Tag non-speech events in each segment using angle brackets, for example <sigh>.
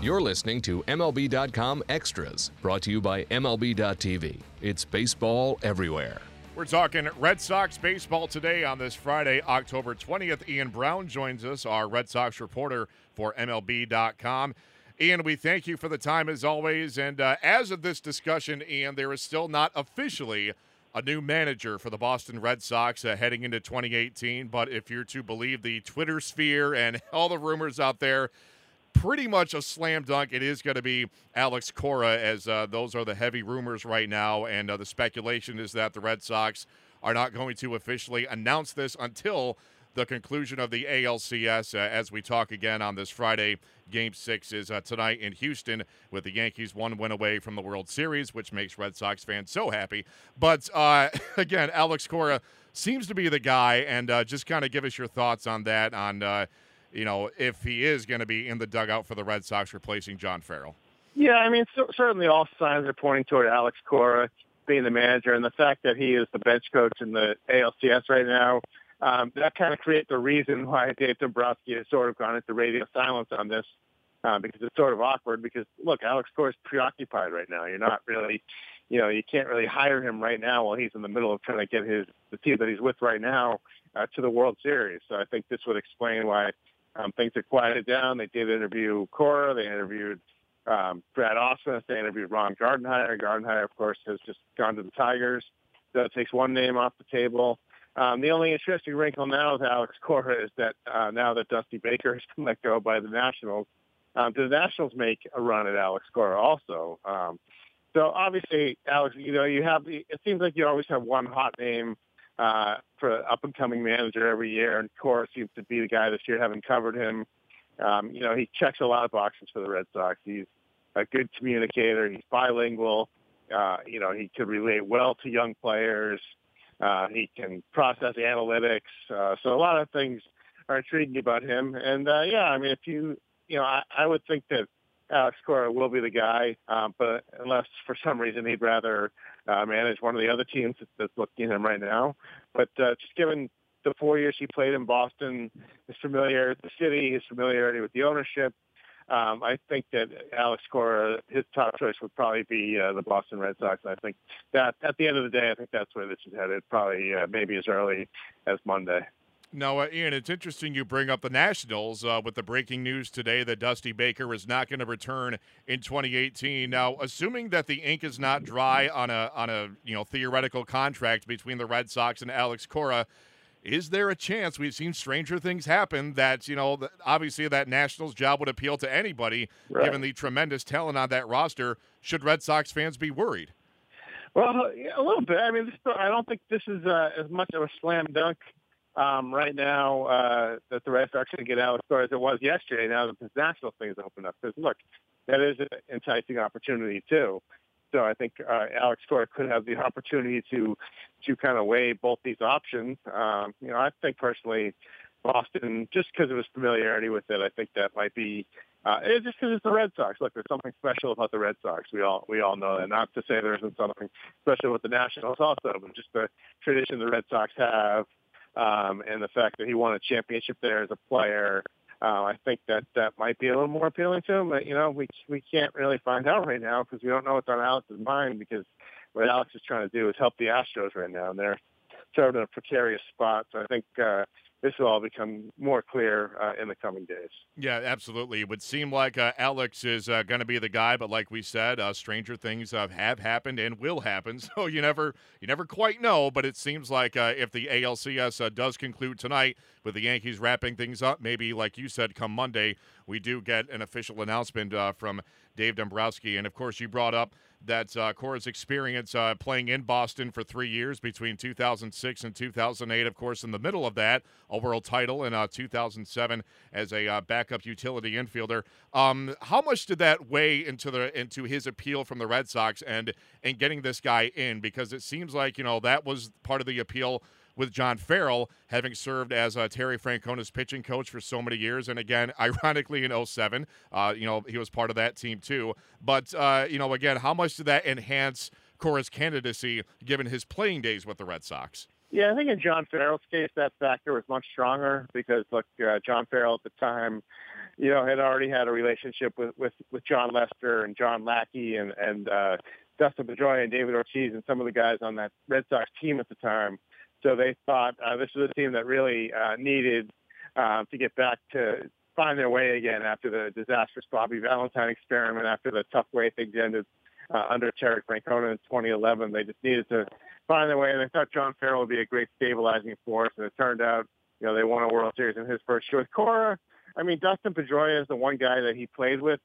You're listening to MLB.com Extras, brought to you by MLB.tv. It's baseball everywhere. We're talking Red Sox baseball today on this Friday, October 20th. Ian Browne joins us, our Red Sox reporter for MLB.com. Ian, we thank you for the time as always. And uh, as of this discussion, Ian, there is still not officially a new manager for the Boston Red Sox uh, heading into 2018. But if you're to believe the Twitter sphere and <laughs> all the rumors out there, pretty much a slam dunk. It is going to be Alex Cora, as uh, those are the heavy rumors right now. And uh, the speculation is that the Red Sox are not going to officially announce this until the conclusion of the ALCS uh, as we talk again on this Friday. Game six is uh, tonight in Houston with the Yankees one win away from the World Series, which makes Red Sox fans so happy. But uh, <laughs> again, Alex Cora seems to be the guy, and uh, just kind of give us your thoughts on that, on you know, if he is going to be in the dugout for the Red Sox replacing John Farrell. Yeah, I mean, so, certainly all signs are pointing toward Alex Cora being the manager, and the fact that he is the bench coach in the ALCS right now, um, that kind of creates a reason why Dave Dombrowski has sort of gone into radio silence on this, uh, because it's sort of awkward. Because look, Alex Cora is preoccupied right now. You're not really, you know, you can't really hire him right now while he's in the middle of trying to get his the team that he's with right now uh, to the World Series. So I think this would explain why um, things have quieted down. They did interview Cora. They interviewed um, Brad Ausmus. They interviewed Ron Gardenhire. Gardenhire, of course, has just gone to the Tigers. So it takes one name off the table. Um, the only interesting wrinkle now with Alex Cora is that uh, now that Dusty Baker has been <laughs> let go by the Nationals, um, do the Nationals make a run at Alex Cora also? Um, so obviously, Alex, you know, you have the, it seems like you always have one hot name uh, for up and coming manager every year, and Cora seems to be the guy this year, having covered him. Um, you know, he checks a lot of boxes for the Red Sox. He's a good communicator. He's bilingual. Uh, you know, he could relate well to young players. Uh, he can process analytics. Uh, so a lot of things are intriguing about him. And uh, yeah, I mean, if you, you know, I, I would think that Alex Cora will be the guy, um, but unless for some reason he'd rather uh, manage one of the other teams that's looking at him right now. But uh, just given the four years he played in Boston, his familiarity with the city, his familiarity with the ownership, um, I think that Alex Cora, his top choice would probably be uh, the Boston Red Sox. I think that at the end of the day, I think that's where this is headed. Probably uh, maybe as early as Monday. Now, uh, Ian, it's interesting you bring up the Nationals uh, with the breaking news today that Dusty Baker is not going to return in 2018. Now, assuming that the ink is not dry on a on a you know theoretical contract between the Red Sox and Alex Cora, is there a chance we've seen stranger things happen that you know obviously that Nationals job would appeal to anybody right. given the tremendous talent on that roster? Should Red Sox fans be worried? Well, a little bit. I mean, this, I don't think this is uh, as much of a slam dunk um, right now uh, that the Red Sox are to get Alex Cora as it was yesterday. Now the national thing is opened up, because look, that is an enticing opportunity too. So I think uh, Alex Cora could have the opportunity to to kind of weigh both these options. Um, you know, I think personally, Boston, just because of his familiarity with it, I think that might be uh, it's just because it's the Red Sox. Look, there's something special about the Red Sox. We all we all know that. Not to say there isn't something special with the Nationals also, but just the tradition the Red Sox have um, and the fact that he won a championship there as a player, uh, I think that that might be a little more appealing to him. But you know, we we can't really find out right now because we don't know what's on Alex's mind. Because what Alex is trying to do is help the Astros right now, and they're sort of in a precarious spot. So I think uh, this will all become more clear uh, in the coming days. Yeah, absolutely. It would seem like uh, Alex is uh, going to be the guy, but like we said, uh, stranger things uh, have happened and will happen. <laughs> So you never, you never quite know. But it seems like uh, if the ALCS does conclude tonight, with the Yankees wrapping things up, maybe like you said, come Monday, we do get an official announcement from Dave Dombrowski. And of course, you brought up that uh, Cora's experience uh, playing in Boston for three years between 2006 and 2008. Of course, in the middle of that, a world title in uh, 2007 as a uh, backup utility infielder. Um, how much did that weigh into the into his appeal from the Red Sox and and getting this guy in? Because it seems like you know that was part of the appeal with John Farrell, having served as uh, Terry Francona's pitching coach for so many years. And again, <laughs> ironically, in 07, uh, you know, he was part of that team too. But, uh, you know, again, how much did that enhance Cora's candidacy given his playing days with the Red Sox? Yeah, I think in John Farrell's case, that factor was much stronger because, look, uh, John Farrell at the time you know, had already had a relationship with with, with Jon Lester and John Lackey and and uh, Dustin Pedroia and David Ortiz and some of the guys on that Red Sox team at the time. So they thought uh, this was a team that really uh, needed uh, to get back to find their way again after the disastrous Bobby Valentine experiment, after the tough way things ended uh, under Terry Francona in 2011. They just needed to find their way, and they thought John Farrell would be a great stabilizing force. And it turned out, you know, they won a World Series in his first year with Cora. I mean, Dustin Pedroia is the one guy that he played with.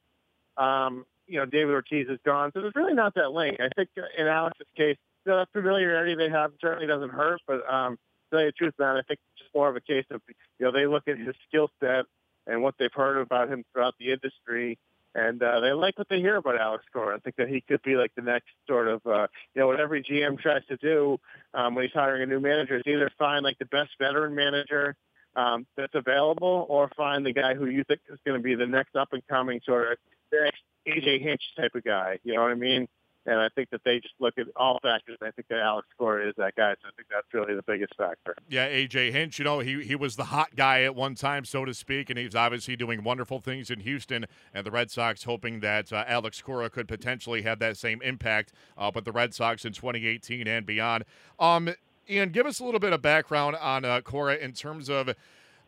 Um, you know, David Ortiz is gone, so there's really not that link. I think in Alex's case, you that familiarity they have certainly doesn't hurt, but um, to tell you the truth, man, I think it's just more of a case of, you know, they look at his skill set and what they've heard about him throughout the industry and uh, they like what they hear about Alex Cora. I think that he could be like the next sort of, uh, you know, what every GM tries to do um, when he's hiring a new manager is either find like the best veteran manager um, that's available, or find the guy who you think is going to be the next up and coming sort of the next AJ Hinch type of guy. You know what I mean? And I think that they just look at all factors. And I think that Alex Cora is that guy. So I think that's really the biggest factor. Yeah, AJ Hinch, you know, he, he was the hot guy at one time, so to speak, and he's obviously doing wonderful things in Houston. And the Red Sox hoping that uh, Alex Cora could potentially have that same impact uh, with the Red Sox in 2018 and beyond. Um, Ian, give us a little bit of background on uh, Cora in terms of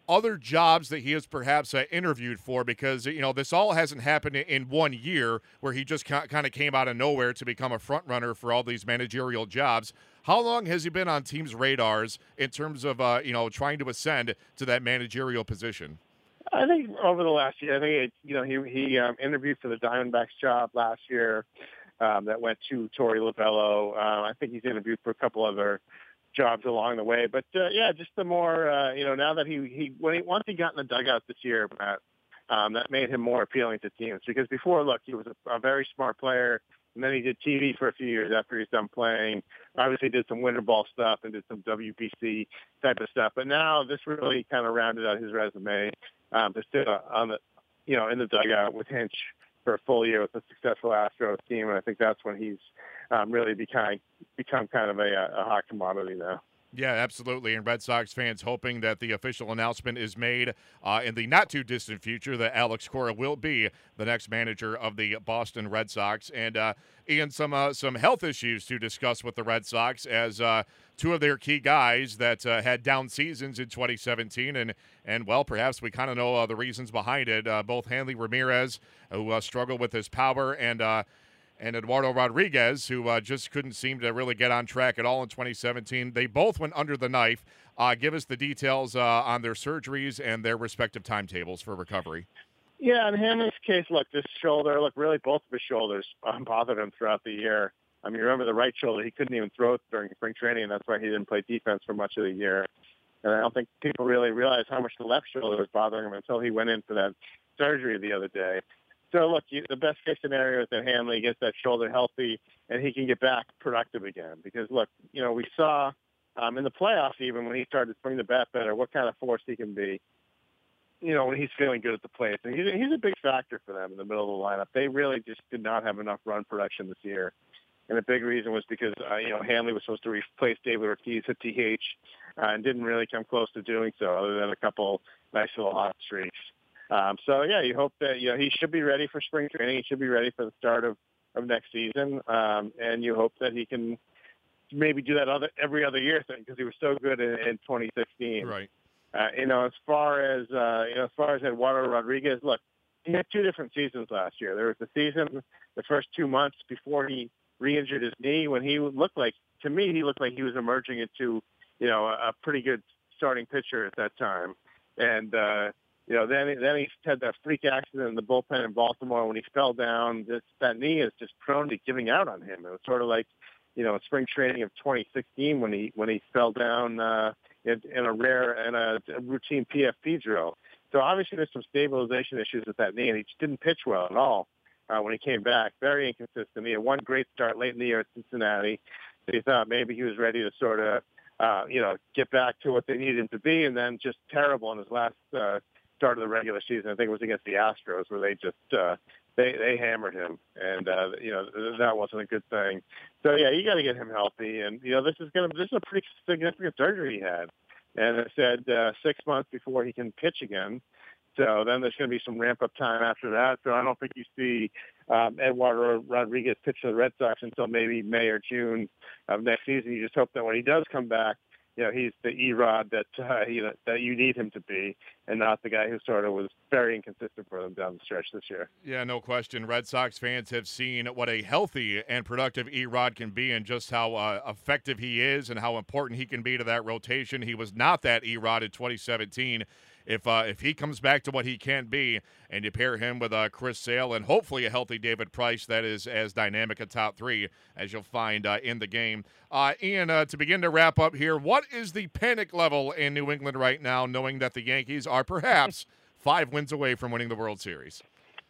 other jobs that he has perhaps uh, interviewed for because you know this all hasn't happened in one year where he just kind of came out of nowhere to become a front runner for all these managerial jobs how long has he been on teams radars in terms of uh, you know trying to ascend to that managerial position I think over the last year, I think it, you know he he um, interviewed for the Diamondbacks job last year. Um, that went to Torey Lovullo. Uh, I think he's interviewed for a couple other jobs along the way. But uh, yeah, just the more uh, you know. Now that he he when he once he got in the dugout this year, Matt, um, that made him more appealing to teams because before, look, he was a, a very smart player. And then he did TV for a few years after he's done playing. Obviously did some winter ball stuff and did some WBC type of stuff. But now this really kind of rounded out his resume um, to sit on the, you know, in the dugout with Hinch for a full year with a successful Astros team. And I think that's when he's um, really become become kind of a, a hot commodity now. Yeah, absolutely. And Red Sox fans hoping that the official announcement is made uh, in the not too distant future that Alex Cora will be the next manager of the Boston Red Sox. And uh, Ian, some uh, some health issues to discuss with the Red Sox as uh, two of their key guys that uh, had down seasons in 2017, and and well, perhaps we kind of know uh, the reasons behind it. both Hanley Ramirez, who struggled with his power, and and Eduardo Rodriguez, who uh, just couldn't seem to really get on track at all in 2017. They both went under the knife. Uh, give us the details uh, on their surgeries and their respective timetables for recovery. Yeah, in Hanley's case, look, this shoulder, look, really both of his shoulders um, bothered him throughout the year. I mean, remember the right shoulder, he couldn't even throw during spring training, and that's why he didn't play defense for much of the year. And I don't think people really realized how much the left shoulder was bothering him until he went in for that surgery the other day. So look, you, the best case scenario is that Hanley gets that shoulder healthy and he can get back productive again. Because look, you know, we saw um, in the playoffs even when he started to swing the bat better, what kind of force he can be. You know, when he's feeling good at the plate, and he's, he's a big factor for them in the middle of the lineup. They really just did not have enough run production this year, and a big reason was because uh, you know Hanley was supposed to replace David Ortiz at DH, uh, and didn't really come close to doing so, other than a couple nice little hot streaks. Um, so yeah, you hope that you know he should be ready for spring training. He should be ready for the start of of next season, um, and you hope that he can maybe do that other every other year thing because he was so good in, in 2016. Right. Uh, you know, as far as uh, you know, as far as Eduardo Rodriguez, look, he had two different seasons last year. There was the season, the first two months before he re-injured his knee, when he looked like, to me, he looked like he was emerging into, you know, a, a pretty good starting pitcher at that time. And uh, you know, then then he had that freak accident in the bullpen in Baltimore when he fell down. This, that knee is just prone to giving out on him. It was sort of like, you know, spring training of 2016 when he when he fell down uh, in, in a rare and a, routine PFP drill. So obviously there's some stabilization issues with that knee, and he just didn't pitch well at all uh, when he came back. Very inconsistent. He had one great start late in the year at Cincinnati. So he thought maybe he was ready to sort of, uh, you know, get back to what they needed him to be, and then just terrible in his last uh, start of the regular season. I think it was against the Astros where they just uh, they they hammered him, and uh, you know that wasn't a good thing. So yeah, you got to get him healthy, and you know this is gonna this is a pretty significant surgery he had, and it said uh, six months before he can pitch again. So then there's going to be some ramp up time after that. So I don't think you see um, Eduardo Rodriguez pitch to the Red Sox until maybe May or June of next season. You just hope that when he does come back, you know, he's the Erod that uh, you know that you need him to be, and not the guy who sort of was very inconsistent for them down the stretch this year. Yeah, no question. Red Sox fans have seen what a healthy and productive Erod can be, and just how uh, effective he is, and how important he can be to that rotation. He was not that Erod in 2017 if uh, if he comes back to what he can be, and you pair him with uh, Chris Sale and hopefully a healthy David Price that is as dynamic a top three as you'll find uh, in the game. Uh, Ian, uh, to begin to wrap up here, what is the panic level in New England right now, knowing that the Yankees are perhaps five wins away from winning the World Series?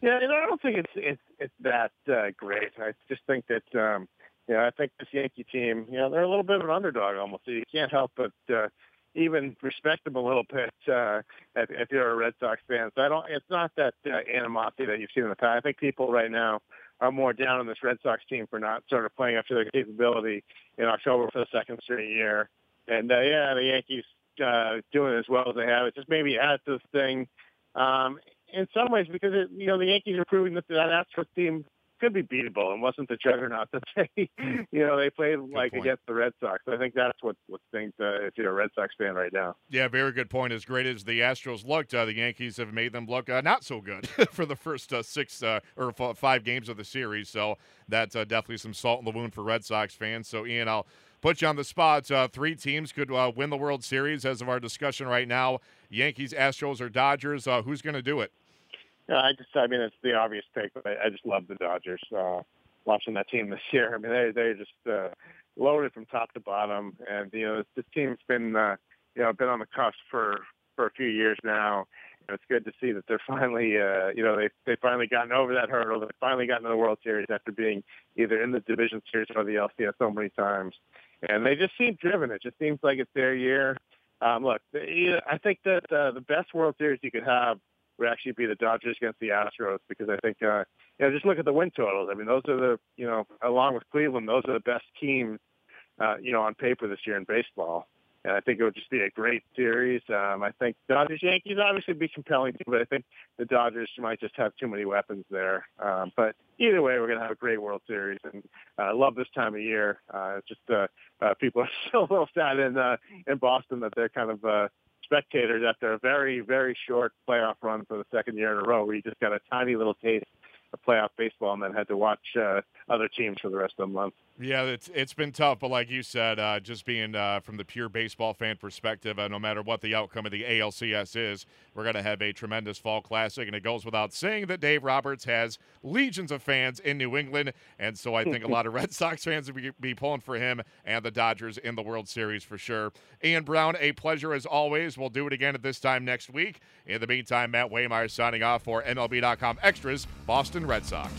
Yeah, and I don't think it's it's it's that uh, great. I just think that. Um, you know, I think this Yankee team, you know, they're a little bit of an underdog almost. So you can't help but uh, even respect them a little bit uh, if, if you're a Red Sox fan. So I don't. It's not that uh, animosity that you've seen in the past. I think people right now are more down on this Red Sox team for not sort of playing up to their capability in October for the second straight year. And uh, yeah, the Yankees uh, doing as well as they have. It just maybe adds to this thing. Um, in some ways, because it, you know the Yankees are proving that that Astros team could be beatable and wasn't the juggernaut that they, <laughs> you know, they played like point. against the Red Sox. I think that's what what things uh, if you're a Red Sox fan right now. Yeah, very good point. As great as the Astros looked, uh, the Yankees have made them look uh, not so good <laughs> for the first uh, six uh, or f- five games of the series. So that's uh, definitely some salt in the wound for Red Sox fans. So Ian, I'll put you on the spot. three teams could win the World Series as of our discussion right now: Yankees, Astros, or Dodgers. who's going to do it? Yeah, I just, I mean, it's the obvious pick, but I, I just love the Dodgers. Uh, watching that team this <laughs> year, I mean, they they're just uh, loaded from top to bottom, and you know, this team's been, uh, you know, been on the cusp for for a few years now. And it's good to see that they're <laughs> finally, uh, you know, they they finally gotten over that hurdle. They finally gotten to the World Series after being either in the division series or the LCS so many times, and they just seem driven. It just seems like it's their year. Um, look, they, I think that uh, the best World Series you could have would actually be the Dodgers against the Astros because I think, uh, you know, just look at the win totals. I mean, those are the, you know, along with Cleveland, those are the best teams, uh, you know, on paper this year in baseball. And I think it would just be a great series. Um, I think Dodgers Yankees obviously be compelling too, but I think the Dodgers might just have too many weapons there. Um, but either way, we're going to have a great World Series, and I uh, love this time of year. Uh, just uh, uh, people <laughs> are still a little sad in uh, in Boston that they're kind of uh, spectators after a very, very short playoff run for the second year in a row where you just got a tiny little taste of playoff baseball and then had to watch uh, other teams for the rest of the month. Yeah, it's it's been tough, but like you said, uh, just being uh, from the pure baseball fan perspective, uh, no matter what the outcome of the ALCS is, we're going to have a tremendous fall classic, and it goes without saying that Dave Roberts has legions of fans in New England, and so I think a lot of Red Sox fans will be, be pulling for him and the Dodgers in the World Series for sure. Ian Browne, a pleasure as always. We'll do it again at this time next week. In the meantime, Matt Waymire signing off for MLB.com Extras, Boston Red Sox.